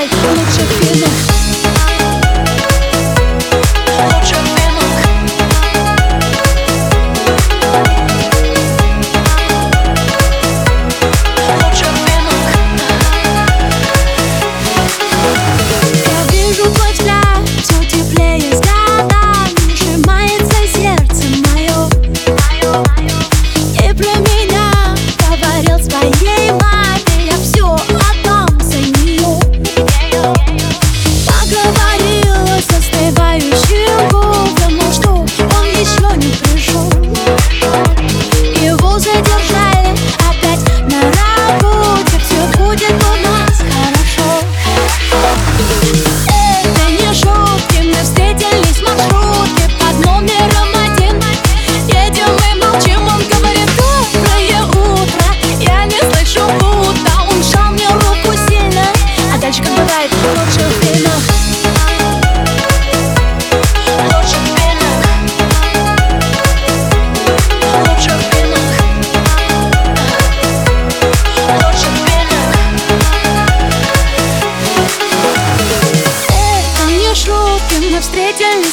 like what you feeling.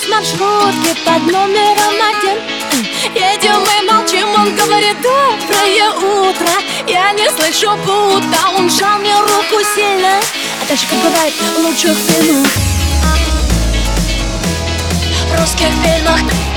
В маршрутке под номером один. Едем и молчим, он говорит доброе утро Я не слышу будто он сжал мне руку сильно. А дальше, как бывает в лучших фильмах русских фильмах